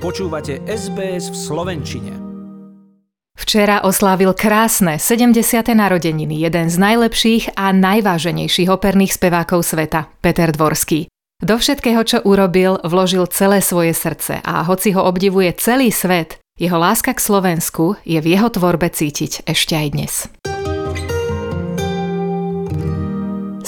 Počúvate SBS v Slovenčine. Včera oslávil krásne 70. narodeniny jeden z najlepších a najváženejších operných spevákov sveta, Peter Dvorský. Do všetkého, čo urobil, vložil celé svoje srdce a hoci ho obdivuje celý svet, jeho láska k Slovensku je v jeho tvorbe cítiť ešte aj dnes.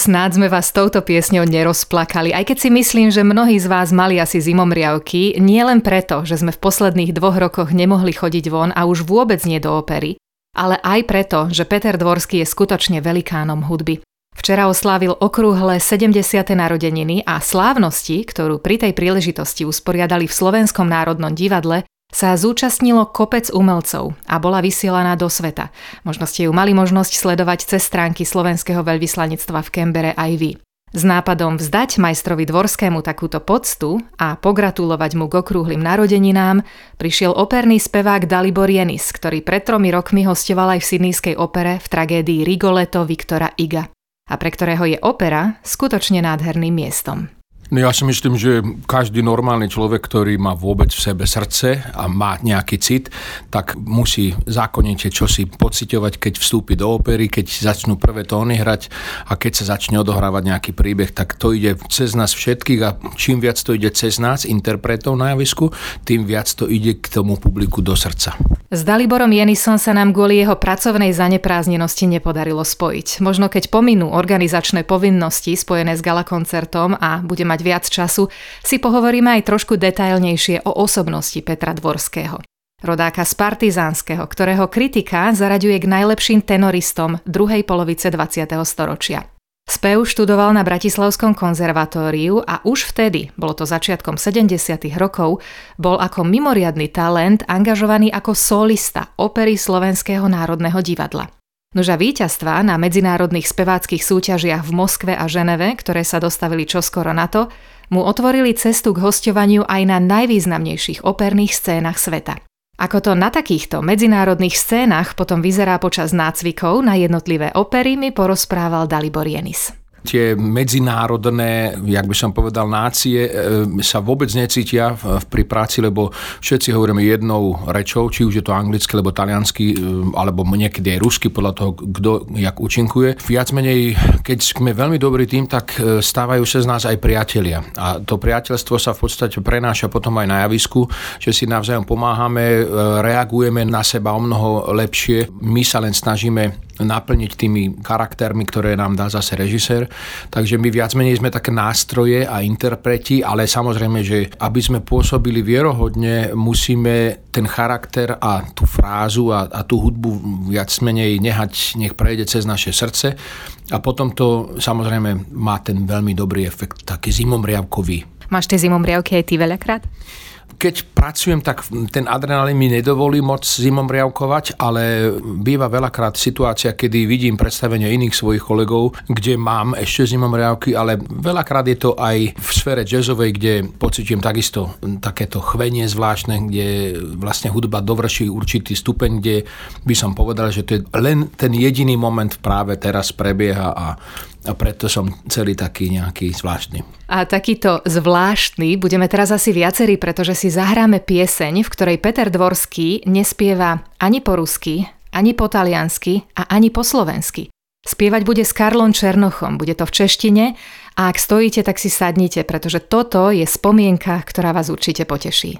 Snáď sme vás touto piesňou nerozplakali, aj keď si myslím, že mnohí z vás mali asi zimomriavky, nie len preto, že sme v posledných dvoch rokoch nemohli chodiť von a už vôbec nie do opery, ale aj preto, že Peter Dvorský je skutočne velikánom hudby. Včera oslávil okrúhle 70. narodeniny a slávnosti, ktorú pri tej príležitosti usporiadali v Slovenskom národnom divadle, sa zúčastnilo kopec umelcov a bola vysielaná do sveta. Možno ste ju mali možnosť sledovať cez stránky slovenského veľvyslanectva v Kembere aj vy. S nápadom vzdať majstrovi Dvorskému takúto poctu a pogratulovať mu k okrúhlym narodeninám prišiel operný spevák Dalibor Jenis, ktorý pred tromi rokmi hostoval aj v Sydneyskej opere v tragédii Rigoletto Viktora Iga a pre ktorého je opera skutočne nádherným miestom. No ja si myslím, že každý normálny človek, ktorý má vôbec v sebe srdce a má nejaký cit, tak musí zákonite čosi pociťovať, keď vstúpi do opery, keď začnú prvé tóny hrať a keď sa začne odohrávať nejaký príbeh, tak to ide cez nás všetkých a čím viac to ide cez nás, interpretov na javisku, tým viac to ide k tomu publiku do srdca. S Daliborom Jenisom sa nám kvôli jeho pracovnej zanepráznenosti nepodarilo spojiť. Možno keď pominú organizačné povinnosti spojené s galakoncertom a bude mať viac času, si pohovoríme aj trošku detailnejšie o osobnosti Petra Dvorského. Rodáka z Partizánskeho, ktorého kritika zaraďuje k najlepším tenoristom druhej polovice 20. storočia. Spev študoval na Bratislavskom konzervatóriu a už vtedy, bolo to začiatkom 70. rokov, bol ako mimoriadný talent angažovaný ako solista opery Slovenského národného divadla. Noža víťazstva na medzinárodných speváckých súťažiach v Moskve a Ženeve, ktoré sa dostavili čoskoro na to, mu otvorili cestu k hostovaniu aj na najvýznamnejších operných scénach sveta. Ako to na takýchto medzinárodných scénach potom vyzerá počas nácvikov na jednotlivé opery, mi porozprával Dalibor Jenis tie medzinárodné, jak by som povedal, nácie e, sa vôbec necítia pri práci, lebo všetci hovoríme jednou rečou, či už je to anglicky, alebo taliansky, e, alebo niekedy aj rusky, podľa toho, kto jak účinkuje. Viac menej, keď sme veľmi dobrý tým, tak e, stávajú sa z nás aj priatelia. A to priateľstvo sa v podstate prenáša potom aj na javisku, že si navzájom pomáhame, reagujeme na seba o mnoho lepšie. My sa len snažíme naplniť tými charaktermi, ktoré nám dá zase režisér. Takže my viac menej sme také nástroje a interpreti, ale samozrejme, že aby sme pôsobili vierohodne, musíme ten charakter a tú frázu a, a tú hudbu viac menej nehať, nech prejde cez naše srdce. A potom to samozrejme má ten veľmi dobrý efekt, taký zimomriavkový. Máš tie zimomriavky aj ty veľakrát? Keď pracujem, tak ten adrenalín mi nedovolí moc zimom riavkovať, ale býva veľakrát situácia, kedy vidím predstavenie iných svojich kolegov, kde mám ešte zimom riavky, ale veľakrát je to aj v sfére jazzovej, kde pocitím takisto takéto chvenie zvláštne, kde vlastne hudba dovrší určitý stupeň, kde by som povedal, že to je len ten jediný moment práve teraz prebieha a a preto som celý taký nejaký zvláštny. A takýto zvláštny budeme teraz asi viacerí, pretože si zahráme pieseň, v ktorej Peter Dvorský nespieva ani po rusky, ani po taliansky a ani po slovensky. Spievať bude s Karlom Černochom, bude to v češtine a ak stojíte, tak si sadnite, pretože toto je spomienka, ktorá vás určite poteší.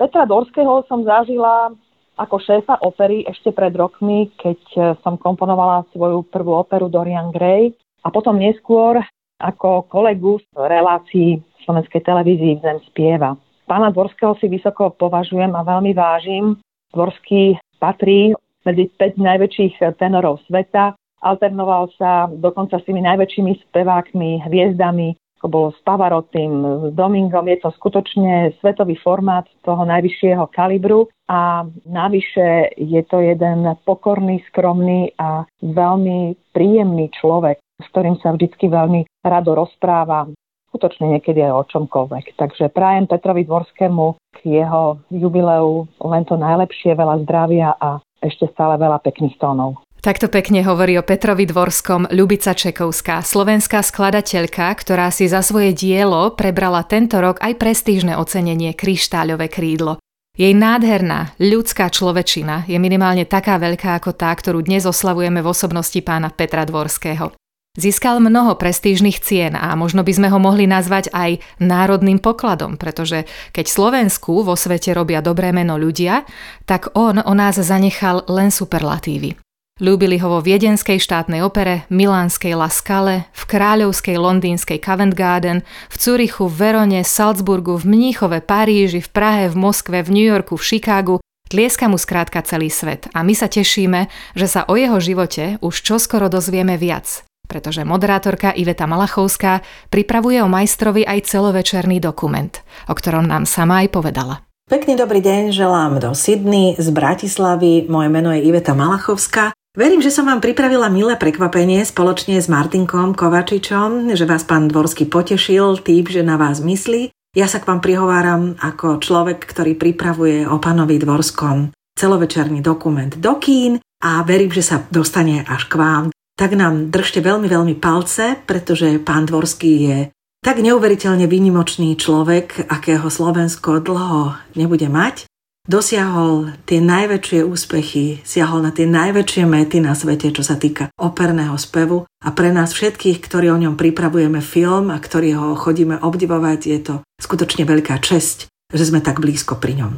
Petra Dorského som zažila ako šéfa opery ešte pred rokmi, keď e, som komponovala svoju prvú operu Dorian Gray a potom neskôr ako kolegu z relácií slovenskej televízii Zem spieva. Pána Dvorského si vysoko považujem a veľmi vážim. Dvorský patrí medzi 5 najväčších tenorov sveta, alternoval sa dokonca s tými najväčšími spevákmi, hviezdami ako bolo s Pavarotým, s Domingom. Je to skutočne svetový formát toho najvyššieho kalibru a navyše je to jeden pokorný, skromný a veľmi príjemný človek, s ktorým sa vždy veľmi rado rozpráva skutočne niekedy aj o čomkoľvek. Takže prajem Petrovi Dvorskému k jeho jubileu len to najlepšie, veľa zdravia a ešte stále veľa pekných tónov. Takto pekne hovorí o Petrovi Dvorskom Ľubica Čekovská, slovenská skladateľka, ktorá si za svoje dielo prebrala tento rok aj prestížne ocenenie Kryštáľové krídlo. Jej nádherná, ľudská človečina je minimálne taká veľká ako tá, ktorú dnes oslavujeme v osobnosti pána Petra Dvorského. Získal mnoho prestížnych cien a možno by sme ho mohli nazvať aj národným pokladom, pretože keď Slovensku vo svete robia dobré meno ľudia, tak on o nás zanechal len superlatívy. Ľúbili ho vo viedenskej štátnej opere, milánskej La Scale, v kráľovskej londýnskej Covent Garden, v Curichu, v Verone, Salzburgu, v Mníchove, Paríži, v Prahe, v Moskve, v New Yorku, v Chicagu. Tlieska mu skrátka celý svet a my sa tešíme, že sa o jeho živote už čoskoro dozvieme viac, pretože moderátorka Iveta Malachovská pripravuje o majstrovi aj celovečerný dokument, o ktorom nám sama aj povedala. Pekný dobrý deň želám do Sydney z Bratislavy. Moje meno je Iveta Malachovská Verím, že som vám pripravila milé prekvapenie spoločne s Martinkom Kovačičom, že vás pán Dvorsky potešil tým, že na vás myslí. Ja sa k vám prihováram ako človek, ktorý pripravuje o pánovi Dvorskom celovečerný dokument do kín a verím, že sa dostane až k vám. Tak nám držte veľmi, veľmi palce, pretože pán Dvorský je tak neuveriteľne výnimočný človek, akého Slovensko dlho nebude mať dosiahol tie najväčšie úspechy, siahol na tie najväčšie mety na svete, čo sa týka operného spevu a pre nás všetkých, ktorí o ňom pripravujeme film a ktorí ho chodíme obdivovať, je to skutočne veľká česť, že sme tak blízko pri ňom.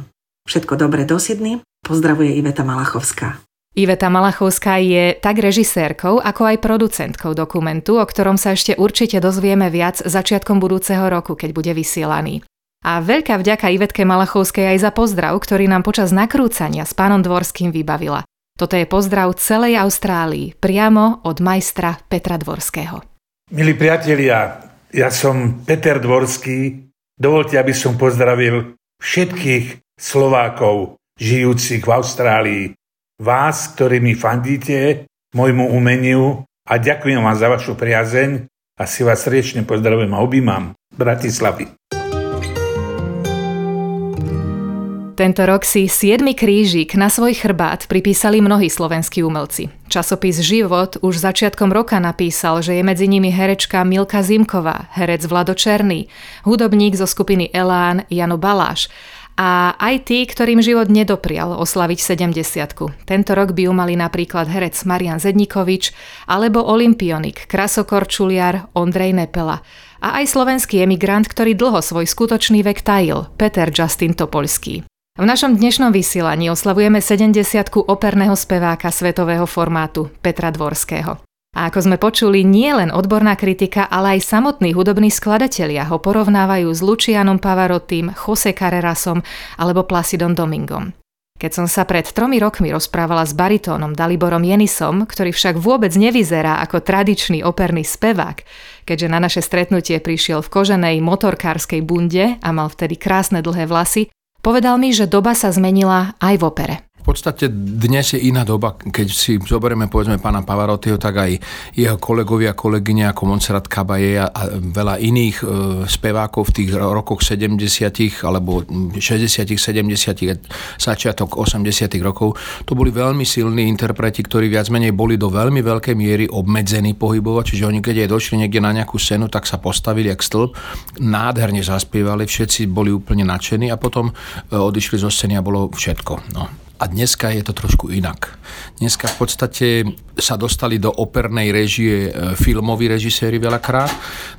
Všetko dobré do Sydney, pozdravuje Iveta Malachovská. Iveta Malachovská je tak režisérkou, ako aj producentkou dokumentu, o ktorom sa ešte určite dozvieme viac začiatkom budúceho roku, keď bude vysielaný. A veľká vďaka Ivetke Malachovskej aj za pozdrav, ktorý nám počas nakrúcania s pánom Dvorským vybavila. Toto je pozdrav celej Austrálii, priamo od majstra Petra Dvorského. Milí priatelia, ja som Peter Dvorský. Dovolte, aby som pozdravil všetkých Slovákov žijúcich v Austrálii. Vás, ktorí mi fandíte, môjmu umeniu a ďakujem vám za vašu priazeň a si vás srdečne pozdravujem a objímam. Bratislavy. Tento rok si 7. krížik na svoj chrbát pripísali mnohí slovenskí umelci. Časopis Život už začiatkom roka napísal, že je medzi nimi herečka Milka Zimková, herec Vlado Černý, hudobník zo skupiny Elán Jano Baláš a aj tí, ktorým život nedoprial oslaviť 70 Tento rok by ju mali napríklad herec Marian Zednikovič alebo olimpionik, krasokorčuliar Ondrej Nepela a aj slovenský emigrant, ktorý dlho svoj skutočný vek tajil, Peter Justin Topolský. V našom dnešnom vysielaní oslavujeme 70 operného speváka svetového formátu Petra Dvorského. A ako sme počuli, nie len odborná kritika, ale aj samotní hudobní skladatelia ho porovnávajú s Lucianom Pavarottim, Jose Carrerasom alebo Placidom Domingom. Keď som sa pred tromi rokmi rozprávala s baritónom Daliborom Jenisom, ktorý však vôbec nevyzerá ako tradičný operný spevák, keďže na naše stretnutie prišiel v koženej motorkárskej bunde a mal vtedy krásne dlhé vlasy, Povedal mi, že doba sa zmenila aj v opere. Podstate dnes je iná doba, keď si zoberieme povedzme pána Pavarottiho, tak aj jeho kolegovia, kolegyne ako Montserrat Caballé a veľa iných e, spevákov v tých rokoch 70 alebo 60 70 začiatok 80 rokov, to boli veľmi silní interpreti, ktorí viac menej boli do veľmi veľkej miery obmedzení pohybovať, čiže oni keď aj došli niekde na nejakú scénu, tak sa postavili jak stĺp, nádherne zaspievali, všetci boli úplne nadšení a potom e, odišli zo scény a bolo všetko. No. A dneska je to trošku inak. Dneska v podstate sa dostali do opernej režie e, filmoví režiséri veľakrát.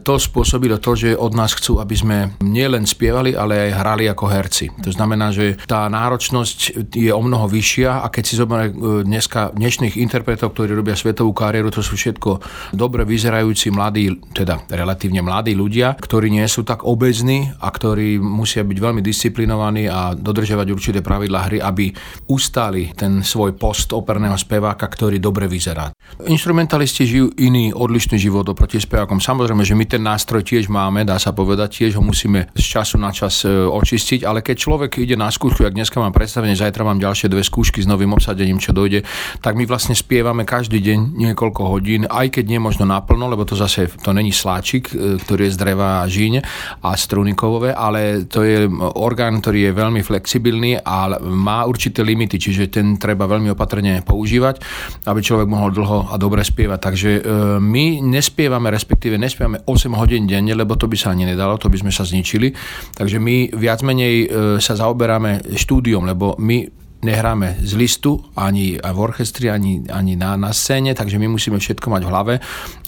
To spôsobilo to, že od nás chcú, aby sme nielen spievali, ale aj hrali ako herci. To znamená, že tá náročnosť je o mnoho vyššia a keď si zoberieme dneska dnešných interpretov, ktorí robia svetovú kariéru, to sú všetko dobre vyzerajúci mladí, teda relatívne mladí ľudia, ktorí nie sú tak obezní a ktorí musia byť veľmi disciplinovaní a dodržiavať určité pravidlá hry, aby ustáli ten svoj post operného speváka, ktorý dobre vyzerá. Instrumentalisti žijú iný odlišný život oproti spevákom. Samozrejme, že my ten nástroj tiež máme, dá sa povedať, tiež ho musíme z času na čas e, očistiť, ale keď človek ide na skúšku, ak dneska mám predstavenie, zajtra mám ďalšie dve skúšky s novým obsadením, čo dojde, tak my vlastne spievame každý deň niekoľko hodín, aj keď nie možno naplno, lebo to zase to není sláčik, e, ktorý je z dreva a žíň a struny kovové, ale to je orgán, ktorý je veľmi flexibilný a má určité limity limity, čiže ten treba veľmi opatrne používať, aby človek mohol dlho a dobre spievať. Takže e, my nespievame, respektíve nespievame 8 hodín denne, lebo to by sa ani nedalo, to by sme sa zničili. Takže my viac menej e, sa zaoberáme štúdiom, lebo my nehráme z listu, ani v orchestri, ani, ani na, na scéne, takže my musíme všetko mať v hlave.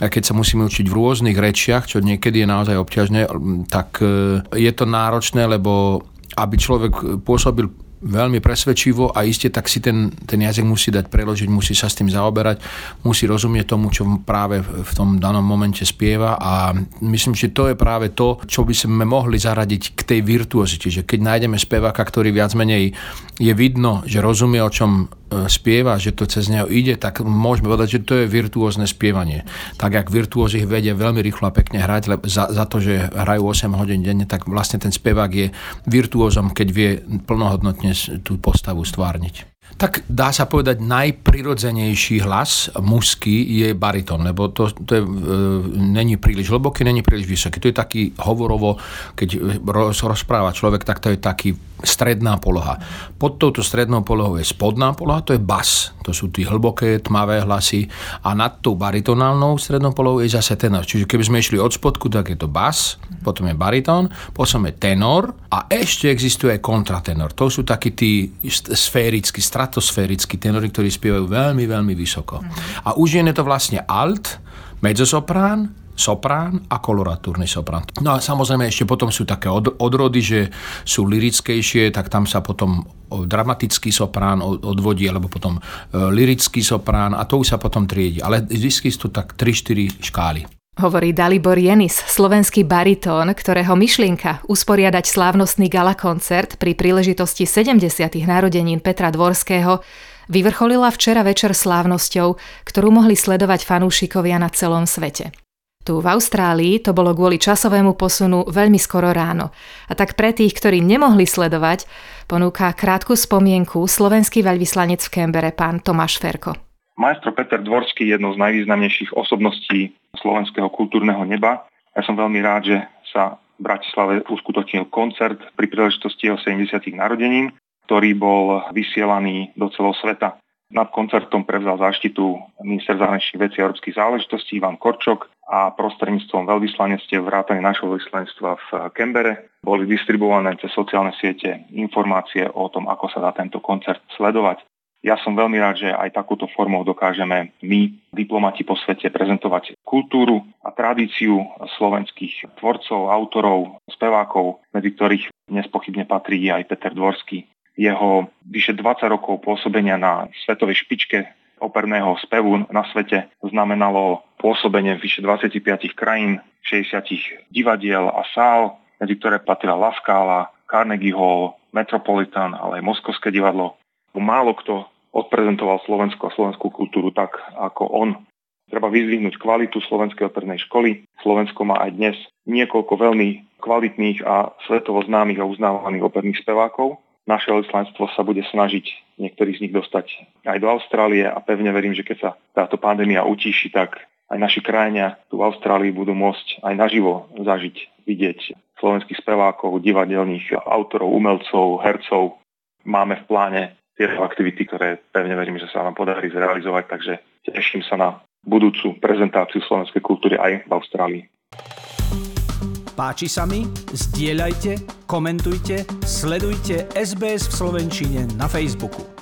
A keď sa musíme učiť v rôznych rečiach, čo niekedy je naozaj obťažné, tak e, je to náročné, lebo aby človek pôsobil veľmi presvedčivo a iste tak si ten, ten jazyk musí dať preložiť, musí sa s tým zaoberať, musí rozumieť tomu, čo práve v tom danom momente spieva a myslím, že to je práve to, čo by sme mohli zaradiť k tej virtuozite, že keď nájdeme speváka, ktorý viac menej je vidno, že rozumie, o čom spieva, že to cez neho ide, tak môžeme povedať, že to je virtuózne spievanie. Tak jak virtuózi vedia veľmi rýchlo a pekne hrať lebo za, za to, že hrajú 8 hodín denne, tak vlastne ten spevák je virtuózom, keď vie plnohodnotne tú postavu stvárniť. Tak dá sa povedať, najprirodzenejší hlas mužský je baritón, lebo to, to je, e, není príliš hlboký, není príliš vysoký. To je taký hovorovo, keď roz, rozpráva človek, tak to je taký stredná poloha. Pod touto strednou polohou je spodná poloha, to je bas. To sú tie hlboké, tmavé hlasy. A nad tou baritonálnou strednou polohou je zase tenor. Čiže keby sme išli od spodku, tak je to bas, potom je baritón, potom je tenor a ešte existuje aj kontratenor. To sú takí tí sférickí, stratosférickí tenory, ktorí spievajú veľmi, veľmi vysoko. A už je to vlastne alt, mezzosoprán, soprán a koloratúrny soprán. No a samozrejme ešte potom sú také odrody, že sú lirickejšie, tak tam sa potom dramatický soprán odvodí, alebo potom e, lirický soprán a to už sa potom triedi. Ale vždy sú tak 3-4 škály. Hovorí Dalibor Jenis, slovenský baritón, ktorého myšlienka usporiadať slávnostný gala koncert pri príležitosti 70. narodenín Petra Dvorského vyvrcholila včera večer slávnosťou, ktorú mohli sledovať fanúšikovia na celom svete. Tu v Austrálii to bolo kvôli časovému posunu veľmi skoro ráno. A tak pre tých, ktorí nemohli sledovať, ponúka krátku spomienku slovenský veľvyslanec v Kembere pán Tomáš Ferko. Majstro Peter Dvorský je jednou z najvýznamnejších osobností slovenského kultúrneho neba. Ja som veľmi rád, že sa v Bratislave uskutočnil koncert pri príležitosti jeho 70. narodenín, ktorý bol vysielaný do celého sveta. Nad koncertom prevzal záštitu minister zahraničných vecí a európskych záležitostí Ivan Korčok a prostredníctvom veľvyslanectiev vrátane našho veľvyslanectva v Kembere boli distribuované cez sociálne siete informácie o tom, ako sa dá tento koncert sledovať. Ja som veľmi rád, že aj takúto formou dokážeme my, diplomati po svete, prezentovať kultúru a tradíciu slovenských tvorcov, autorov, spevákov, medzi ktorých nespochybne patrí aj Peter Dvorský jeho vyše 20 rokov pôsobenia na svetovej špičke operného spevu na svete znamenalo pôsobenie vyše 25 krajín, 60 divadiel a sál, medzi ktoré patrila La Scala, Carnegie Hall, Metropolitan, ale aj Moskovské divadlo. Málo kto odprezentoval Slovensku a slovenskú kultúru tak, ako on. Treba vyzvihnúť kvalitu slovenskej opernej školy. Slovensko má aj dnes niekoľko veľmi kvalitných a svetovo známych a uznávaných operných spevákov, naše veľvyslanectvo sa bude snažiť niektorých z nich dostať aj do Austrálie a pevne verím, že keď sa táto pandémia utíši, tak aj naši krajania tu v Austrálii budú môcť aj naživo zažiť, vidieť slovenských spevákov, divadelných autorov, umelcov, hercov. Máme v pláne tieto aktivity, ktoré pevne verím, že sa nám podarí zrealizovať, takže teším sa na budúcu prezentáciu slovenskej kultúry aj v Austrálii. Páči sa mi? Zdieľajte, komentujte, sledujte SBS v Slovenčine na Facebooku.